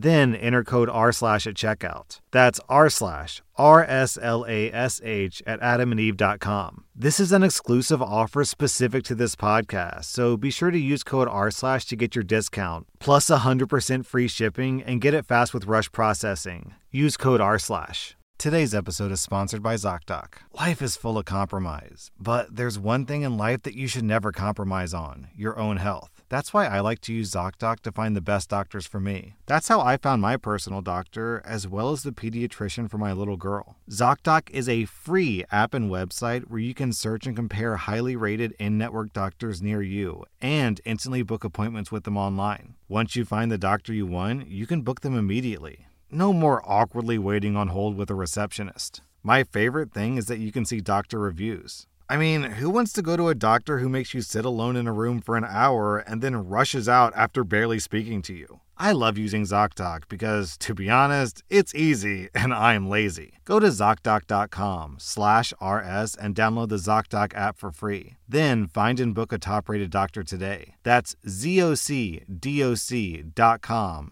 Then enter code R slash at checkout. That's R slash R S L A S H at adamandeve.com. This is an exclusive offer specific to this podcast, so be sure to use code R slash to get your discount, plus 100% free shipping, and get it fast with rush processing. Use code R slash. Today's episode is sponsored by ZocDoc. Life is full of compromise, but there's one thing in life that you should never compromise on your own health. That's why I like to use ZocDoc to find the best doctors for me. That's how I found my personal doctor, as well as the pediatrician for my little girl. ZocDoc is a free app and website where you can search and compare highly rated in network doctors near you and instantly book appointments with them online. Once you find the doctor you want, you can book them immediately. No more awkwardly waiting on hold with a receptionist. My favorite thing is that you can see doctor reviews. I mean, who wants to go to a doctor who makes you sit alone in a room for an hour and then rushes out after barely speaking to you? I love using ZocDoc because, to be honest, it's easy and I'm lazy. Go to ZocDoc.com slash RS and download the ZocDoc app for free. Then find and book a top-rated doctor today. That's ZocDoc.com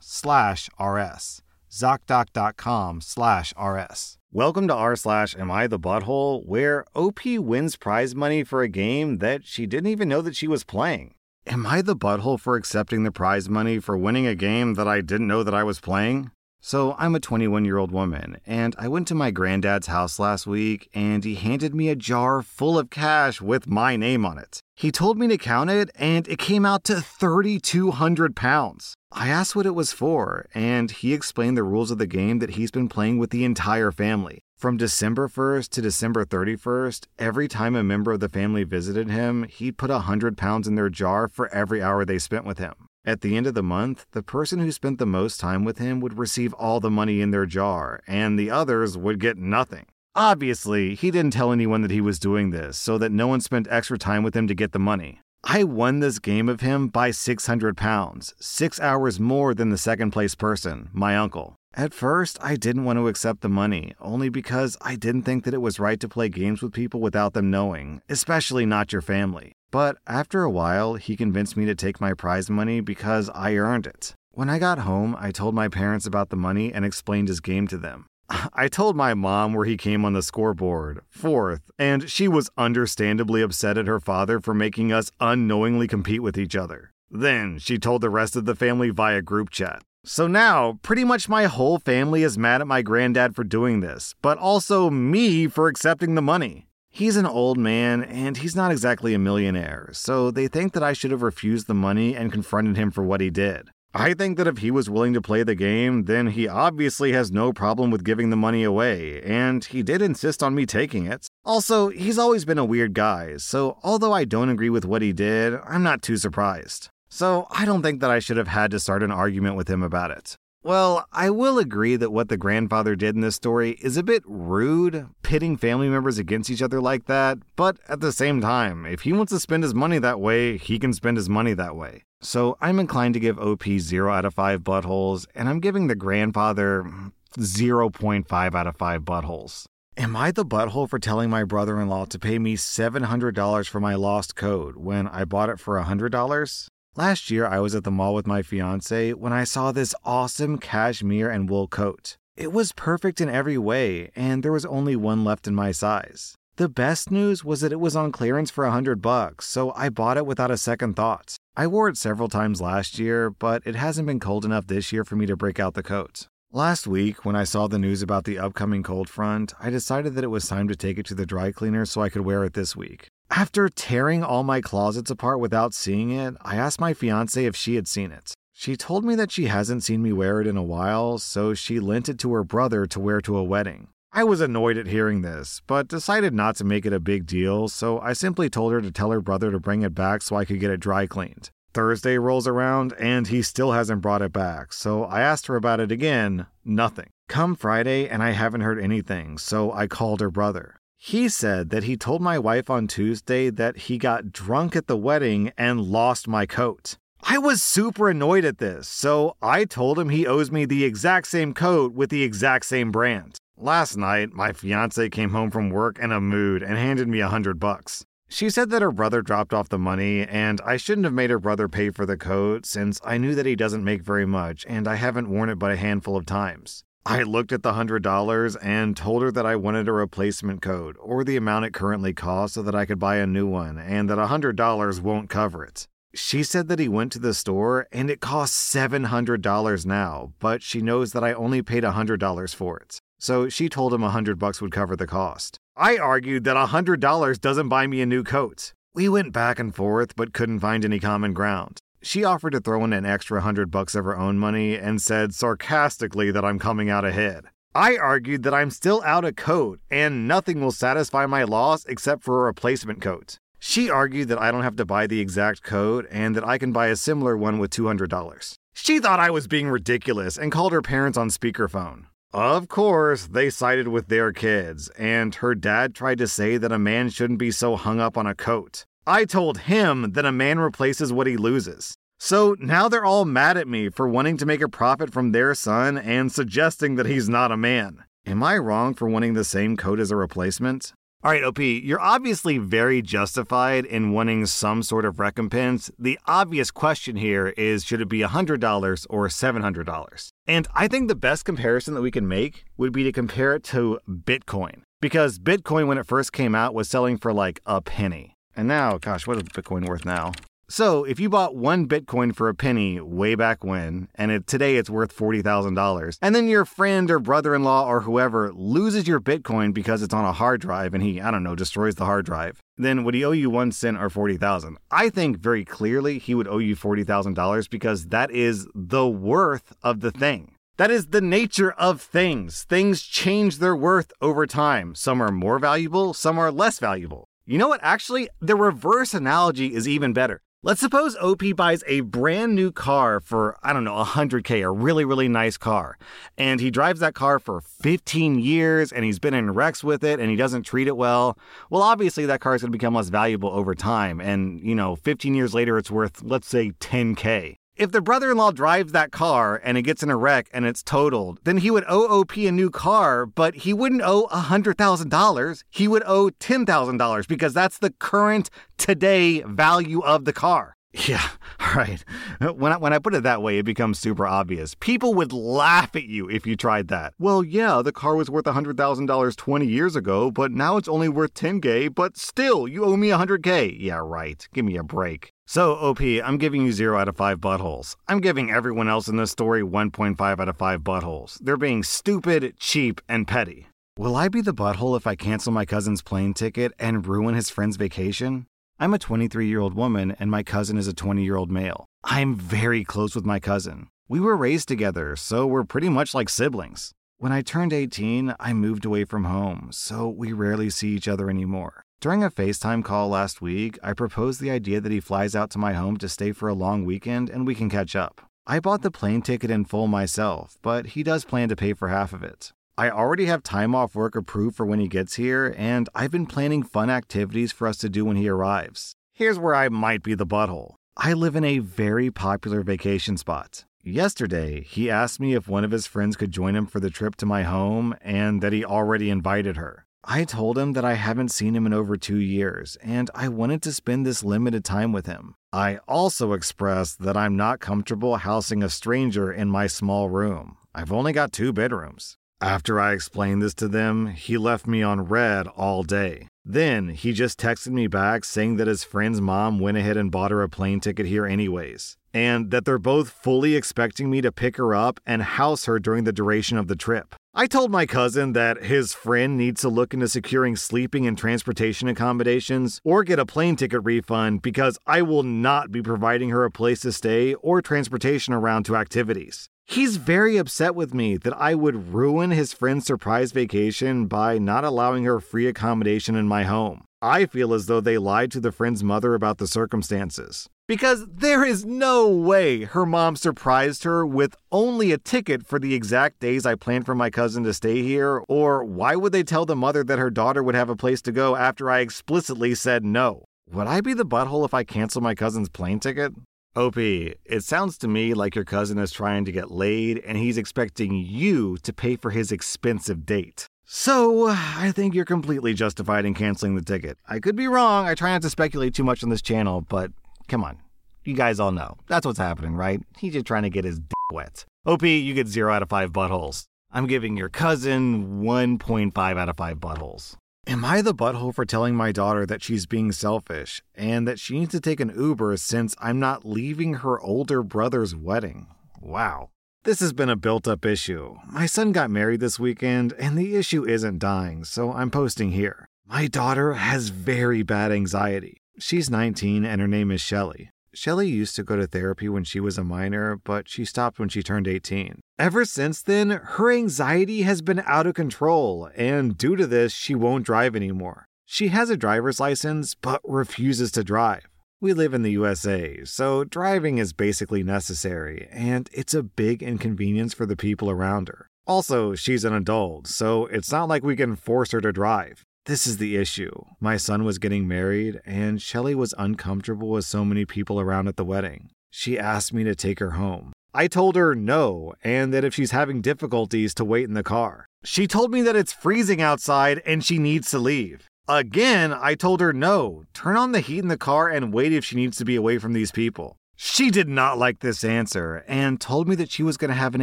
slash RS. ZocDoc.com slash RS. Welcome to r slash Am I the Butthole, where OP wins prize money for a game that she didn't even know that she was playing. Am I the butthole for accepting the prize money for winning a game that I didn't know that I was playing? So, I'm a 21 year old woman, and I went to my granddad's house last week, and he handed me a jar full of cash with my name on it. He told me to count it, and it came out to 3,200 pounds. I asked what it was for, and he explained the rules of the game that he's been playing with the entire family. From December 1st to December 31st, every time a member of the family visited him, he'd put 100 pounds in their jar for every hour they spent with him. At the end of the month, the person who spent the most time with him would receive all the money in their jar, and the others would get nothing. Obviously, he didn't tell anyone that he was doing this so that no one spent extra time with him to get the money. I won this game of him by 600 pounds, six hours more than the second place person, my uncle. At first, I didn't want to accept the money, only because I didn't think that it was right to play games with people without them knowing, especially not your family. But after a while, he convinced me to take my prize money because I earned it. When I got home, I told my parents about the money and explained his game to them. I told my mom where he came on the scoreboard, fourth, and she was understandably upset at her father for making us unknowingly compete with each other. Then she told the rest of the family via group chat. So now, pretty much my whole family is mad at my granddad for doing this, but also me for accepting the money. He's an old man and he's not exactly a millionaire, so they think that I should have refused the money and confronted him for what he did. I think that if he was willing to play the game, then he obviously has no problem with giving the money away, and he did insist on me taking it. Also, he's always been a weird guy, so although I don't agree with what he did, I'm not too surprised. So I don't think that I should have had to start an argument with him about it. Well, I will agree that what the grandfather did in this story is a bit rude, pitting family members against each other like that, but at the same time, if he wants to spend his money that way, he can spend his money that way. So I'm inclined to give OP 0 out of 5 buttholes, and I'm giving the grandfather 0.5 out of 5 buttholes. Am I the butthole for telling my brother in law to pay me $700 for my lost code when I bought it for $100? Last year, I was at the mall with my fiance when I saw this awesome cashmere and wool coat. It was perfect in every way, and there was only one left in my size. The best news was that it was on clearance for a 100 bucks, so I bought it without a second thought. I wore it several times last year, but it hasn't been cold enough this year for me to break out the coat. Last week, when I saw the news about the upcoming cold front, I decided that it was time to take it to the dry cleaner so I could wear it this week. After tearing all my closets apart without seeing it, I asked my fiance if she had seen it. She told me that she hasn't seen me wear it in a while, so she lent it to her brother to wear to a wedding. I was annoyed at hearing this, but decided not to make it a big deal, so I simply told her to tell her brother to bring it back so I could get it dry cleaned. Thursday rolls around and he still hasn't brought it back, so I asked her about it again, nothing. Come Friday and I haven't heard anything, so I called her brother. He said that he told my wife on Tuesday that he got drunk at the wedding and lost my coat. I was super annoyed at this, so I told him he owes me the exact same coat with the exact same brand. Last night, my fiance came home from work in a mood and handed me a hundred bucks. She said that her brother dropped off the money and I shouldn't have made her brother pay for the coat since I knew that he doesn't make very much and I haven't worn it but a handful of times. I looked at the hundred dollars and told her that I wanted a replacement coat or the amount it currently costs so that I could buy a new one and that a hundred dollars won't cover it. She said that he went to the store and it costs $700 now, but she knows that I only paid $100 for it so she told him a hundred bucks would cover the cost. I argued that a hundred dollars doesn't buy me a new coat. We went back and forth, but couldn't find any common ground. She offered to throw in an extra hundred bucks of her own money and said sarcastically that I'm coming out ahead. I argued that I'm still out a coat and nothing will satisfy my loss except for a replacement coat. She argued that I don't have to buy the exact coat and that I can buy a similar one with $200. She thought I was being ridiculous and called her parents on speakerphone. Of course, they sided with their kids, and her dad tried to say that a man shouldn't be so hung up on a coat. I told him that a man replaces what he loses. So now they're all mad at me for wanting to make a profit from their son and suggesting that he's not a man. Am I wrong for wanting the same coat as a replacement? All right, OP, you're obviously very justified in wanting some sort of recompense. The obvious question here is should it be $100 or $700? And I think the best comparison that we can make would be to compare it to Bitcoin. Because Bitcoin, when it first came out, was selling for like a penny. And now, gosh, what is Bitcoin worth now? So, if you bought one Bitcoin for a penny way back when, and it, today it's worth $40,000, and then your friend or brother in law or whoever loses your Bitcoin because it's on a hard drive and he, I don't know, destroys the hard drive, then would he owe you one cent or 40,000? I think very clearly he would owe you $40,000 because that is the worth of the thing. That is the nature of things. Things change their worth over time. Some are more valuable, some are less valuable. You know what? Actually, the reverse analogy is even better. Let's suppose OP buys a brand new car for, I don't know, 100K, a really, really nice car. And he drives that car for 15 years and he's been in wrecks with it and he doesn't treat it well. Well, obviously, that car is going to become less valuable over time. And, you know, 15 years later, it's worth, let's say, 10K. If the brother in law drives that car and it gets in a wreck and it's totaled, then he would owe OP a new car, but he wouldn't owe $100,000. He would owe $10,000 because that's the current today value of the car. Yeah, right. When I, when I put it that way, it becomes super obvious. People would laugh at you if you tried that. Well, yeah, the car was worth $100,000 20 years ago, but now it's only worth 10K, but still, you owe me 100K. Yeah, right. Give me a break. So, OP, I'm giving you 0 out of 5 buttholes. I'm giving everyone else in this story 1.5 out of 5 buttholes. They're being stupid, cheap, and petty. Will I be the butthole if I cancel my cousin's plane ticket and ruin his friend's vacation? I'm a 23 year old woman and my cousin is a 20 year old male. I'm very close with my cousin. We were raised together, so we're pretty much like siblings. When I turned 18, I moved away from home, so we rarely see each other anymore. During a FaceTime call last week, I proposed the idea that he flies out to my home to stay for a long weekend and we can catch up. I bought the plane ticket in full myself, but he does plan to pay for half of it. I already have time off work approved for when he gets here, and I've been planning fun activities for us to do when he arrives. Here's where I might be the butthole. I live in a very popular vacation spot. Yesterday, he asked me if one of his friends could join him for the trip to my home and that he already invited her. I told him that I haven't seen him in over two years and I wanted to spend this limited time with him. I also expressed that I'm not comfortable housing a stranger in my small room. I've only got two bedrooms. After I explained this to them, he left me on read all day. Then he just texted me back saying that his friend's mom went ahead and bought her a plane ticket here anyways. And that they're both fully expecting me to pick her up and house her during the duration of the trip. I told my cousin that his friend needs to look into securing sleeping and transportation accommodations or get a plane ticket refund because I will not be providing her a place to stay or transportation around to activities. He's very upset with me that I would ruin his friend's surprise vacation by not allowing her free accommodation in my home. I feel as though they lied to the friend's mother about the circumstances. Because there is no way her mom surprised her with only a ticket for the exact days I planned for my cousin to stay here, or why would they tell the mother that her daughter would have a place to go after I explicitly said no? Would I be the butthole if I cancel my cousin's plane ticket? OP, it sounds to me like your cousin is trying to get laid and he's expecting you to pay for his expensive date. So, I think you're completely justified in canceling the ticket. I could be wrong, I try not to speculate too much on this channel, but Come on. You guys all know. That's what's happening, right? He's just trying to get his dick wet. OP, you get 0 out of 5 buttholes. I'm giving your cousin 1.5 out of 5 buttholes. Am I the butthole for telling my daughter that she's being selfish and that she needs to take an Uber since I'm not leaving her older brother's wedding? Wow. This has been a built up issue. My son got married this weekend and the issue isn't dying, so I'm posting here. My daughter has very bad anxiety. She's 19 and her name is Shelly. Shelly used to go to therapy when she was a minor, but she stopped when she turned 18. Ever since then, her anxiety has been out of control, and due to this, she won't drive anymore. She has a driver's license, but refuses to drive. We live in the USA, so driving is basically necessary, and it's a big inconvenience for the people around her. Also, she's an adult, so it's not like we can force her to drive. This is the issue. My son was getting married, and Shelly was uncomfortable with so many people around at the wedding. She asked me to take her home. I told her no, and that if she's having difficulties, to wait in the car. She told me that it's freezing outside and she needs to leave. Again, I told her no, turn on the heat in the car and wait if she needs to be away from these people. She did not like this answer and told me that she was going to have an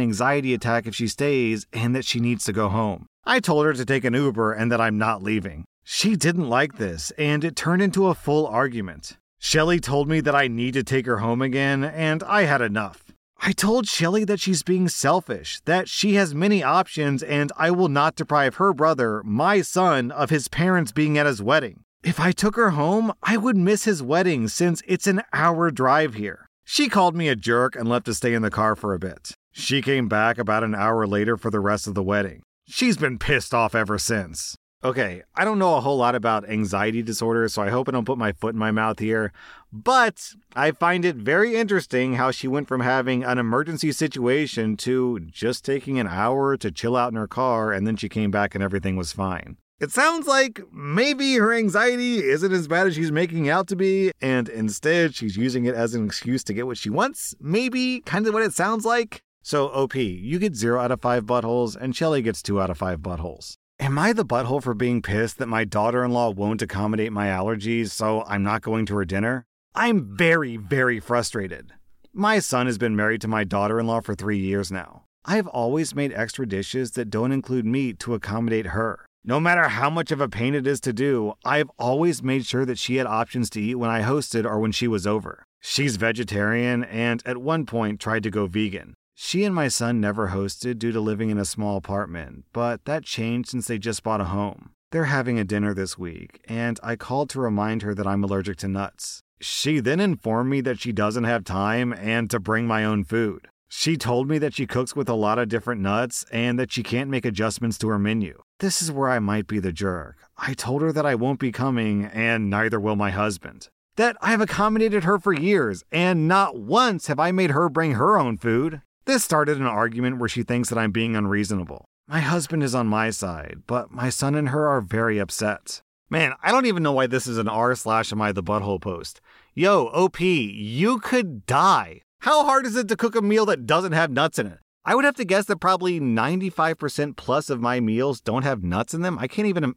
anxiety attack if she stays and that she needs to go home. I told her to take an Uber and that I'm not leaving. She didn't like this, and it turned into a full argument. Shelly told me that I need to take her home again, and I had enough. I told Shelly that she's being selfish, that she has many options, and I will not deprive her brother, my son, of his parents being at his wedding. If I took her home, I would miss his wedding since it's an hour drive here. She called me a jerk and left to stay in the car for a bit. She came back about an hour later for the rest of the wedding. She's been pissed off ever since. Okay, I don't know a whole lot about anxiety disorders, so I hope I don't put my foot in my mouth here. But I find it very interesting how she went from having an emergency situation to just taking an hour to chill out in her car and then she came back and everything was fine. It sounds like maybe her anxiety isn't as bad as she's making out to be, and instead she's using it as an excuse to get what she wants. Maybe kind of what it sounds like. So, OP, you get 0 out of 5 buttholes, and Shelly gets 2 out of 5 buttholes. Am I the butthole for being pissed that my daughter in law won't accommodate my allergies, so I'm not going to her dinner? I'm very, very frustrated. My son has been married to my daughter in law for three years now. I've always made extra dishes that don't include meat to accommodate her. No matter how much of a pain it is to do, I've always made sure that she had options to eat when I hosted or when she was over. She's vegetarian and at one point tried to go vegan. She and my son never hosted due to living in a small apartment, but that changed since they just bought a home. They're having a dinner this week, and I called to remind her that I'm allergic to nuts. She then informed me that she doesn't have time and to bring my own food. She told me that she cooks with a lot of different nuts and that she can't make adjustments to her menu. This is where I might be the jerk. I told her that I won't be coming, and neither will my husband. That I've accommodated her for years, and not once have I made her bring her own food. This started an argument where she thinks that I'm being unreasonable. My husband is on my side, but my son and her are very upset. Man, I don't even know why this is an r slash am I the butthole post. Yo, OP, you could die. How hard is it to cook a meal that doesn't have nuts in it? I would have to guess that probably 95% plus of my meals don't have nuts in them. I can't even.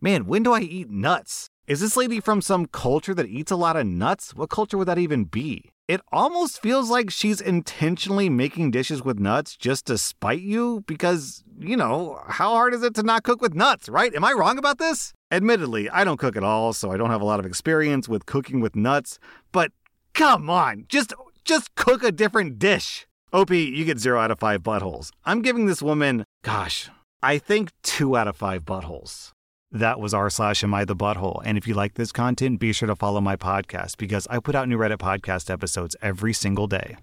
Man, when do I eat nuts? Is this lady from some culture that eats a lot of nuts? What culture would that even be? It almost feels like she's intentionally making dishes with nuts just to spite you because, you know, how hard is it to not cook with nuts, right? Am I wrong about this? Admittedly, I don't cook at all, so I don't have a lot of experience with cooking with nuts, but come on, just Just cook a different dish. OP, you get zero out of five buttholes. I'm giving this woman, gosh, I think two out of five buttholes. That was r slash am I the butthole. And if you like this content, be sure to follow my podcast because I put out new Reddit podcast episodes every single day.